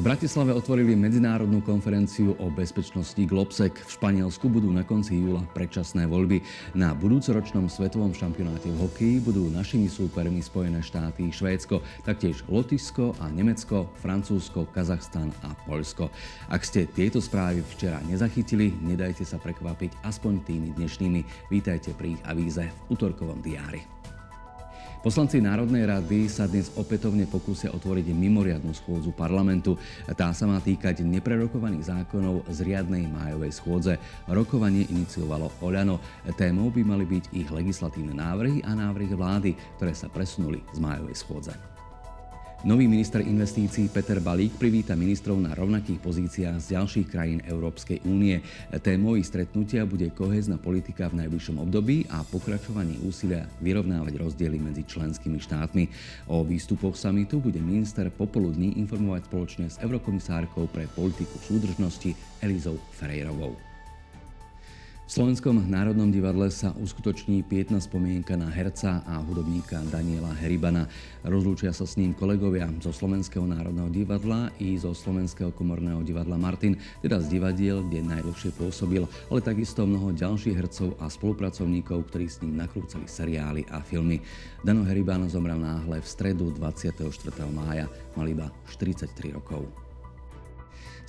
V Bratislave otvorili medzinárodnú konferenciu o bezpečnosti Globsec. V Španielsku budú na konci júla predčasné voľby. Na budúcoročnom svetovom šampionáte v hokeji budú našimi súpermi Spojené štáty, Švédsko, taktiež Lotyšsko a Nemecko, Francúzsko, Kazachstan a Poľsko. Ak ste tieto správy včera nezachytili, nedajte sa prekvapiť aspoň tými dnešnými. Vítajte pri ich avíze v útorkovom diári. Poslanci Národnej rady sa dnes opätovne pokúsia otvoriť mimoriadnu schôdzu parlamentu. Tá sa má týkať neprerokovaných zákonov z riadnej májovej schôdze. Rokovanie iniciovalo Oľano. Témou by mali byť ich legislatívne návrhy a návrhy vlády, ktoré sa presunuli z májovej schôdze. Nový minister investícií Peter Balík privíta ministrov na rovnakých pozíciách z ďalších krajín Európskej únie. Témou ich stretnutia bude kohezná politika v najbližšom období a pokračovanie úsilia vyrovnávať rozdiely medzi členskými štátmi. O výstupoch samitu bude minister popoludní informovať spoločne s eurokomisárkou pre politiku súdržnosti Elizou Ferejrovou. V Slovenskom národnom divadle sa uskutoční pietná spomienka na herca a hudobníka Daniela Heribana. Rozlúčia sa s ním kolegovia zo Slovenského národného divadla i zo Slovenského komorného divadla Martin, teda z divadiel, kde najdlhšie pôsobil, ale takisto mnoho ďalších hercov a spolupracovníkov, ktorí s ním nakrúcali seriály a filmy. Dano Heriban zomrel náhle v stredu 24. mája, mal iba 43 rokov.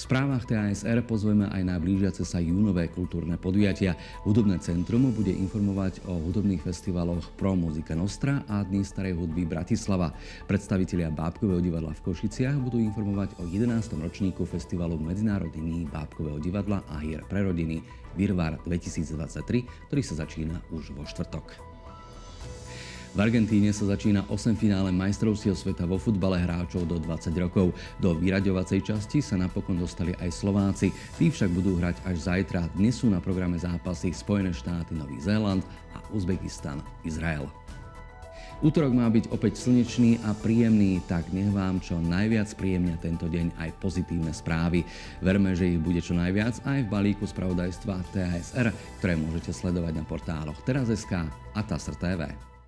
V správach TASR pozveme aj na blížiace sa júnové kultúrne podujatia. Hudobné centrum bude informovať o hudobných festivaloch Pro Muzika Nostra a Dni starej hudby Bratislava. Predstavitelia Bábkového divadla v Košiciach budú informovať o 11. ročníku festivalu Medzinárodný dní Bábkového divadla a hier pre rodiny Virvar 2023, ktorý sa začína už vo štvrtok. V Argentíne sa začína 8 finále majstrovstiev sveta vo futbale hráčov do 20 rokov. Do vyraďovacej časti sa napokon dostali aj Slováci. Tí však budú hrať až zajtra. Dnes sú na programe zápasy Spojené štáty, Nový Zéland a Uzbekistan, Izrael. Útorok má byť opäť slnečný a príjemný, tak nech vám čo najviac príjemnia tento deň aj pozitívne správy. Verme, že ich bude čo najviac aj v balíku spravodajstva TASR, ktoré môžete sledovať na portáloch Teraz.sk a TASR TV. Thank you.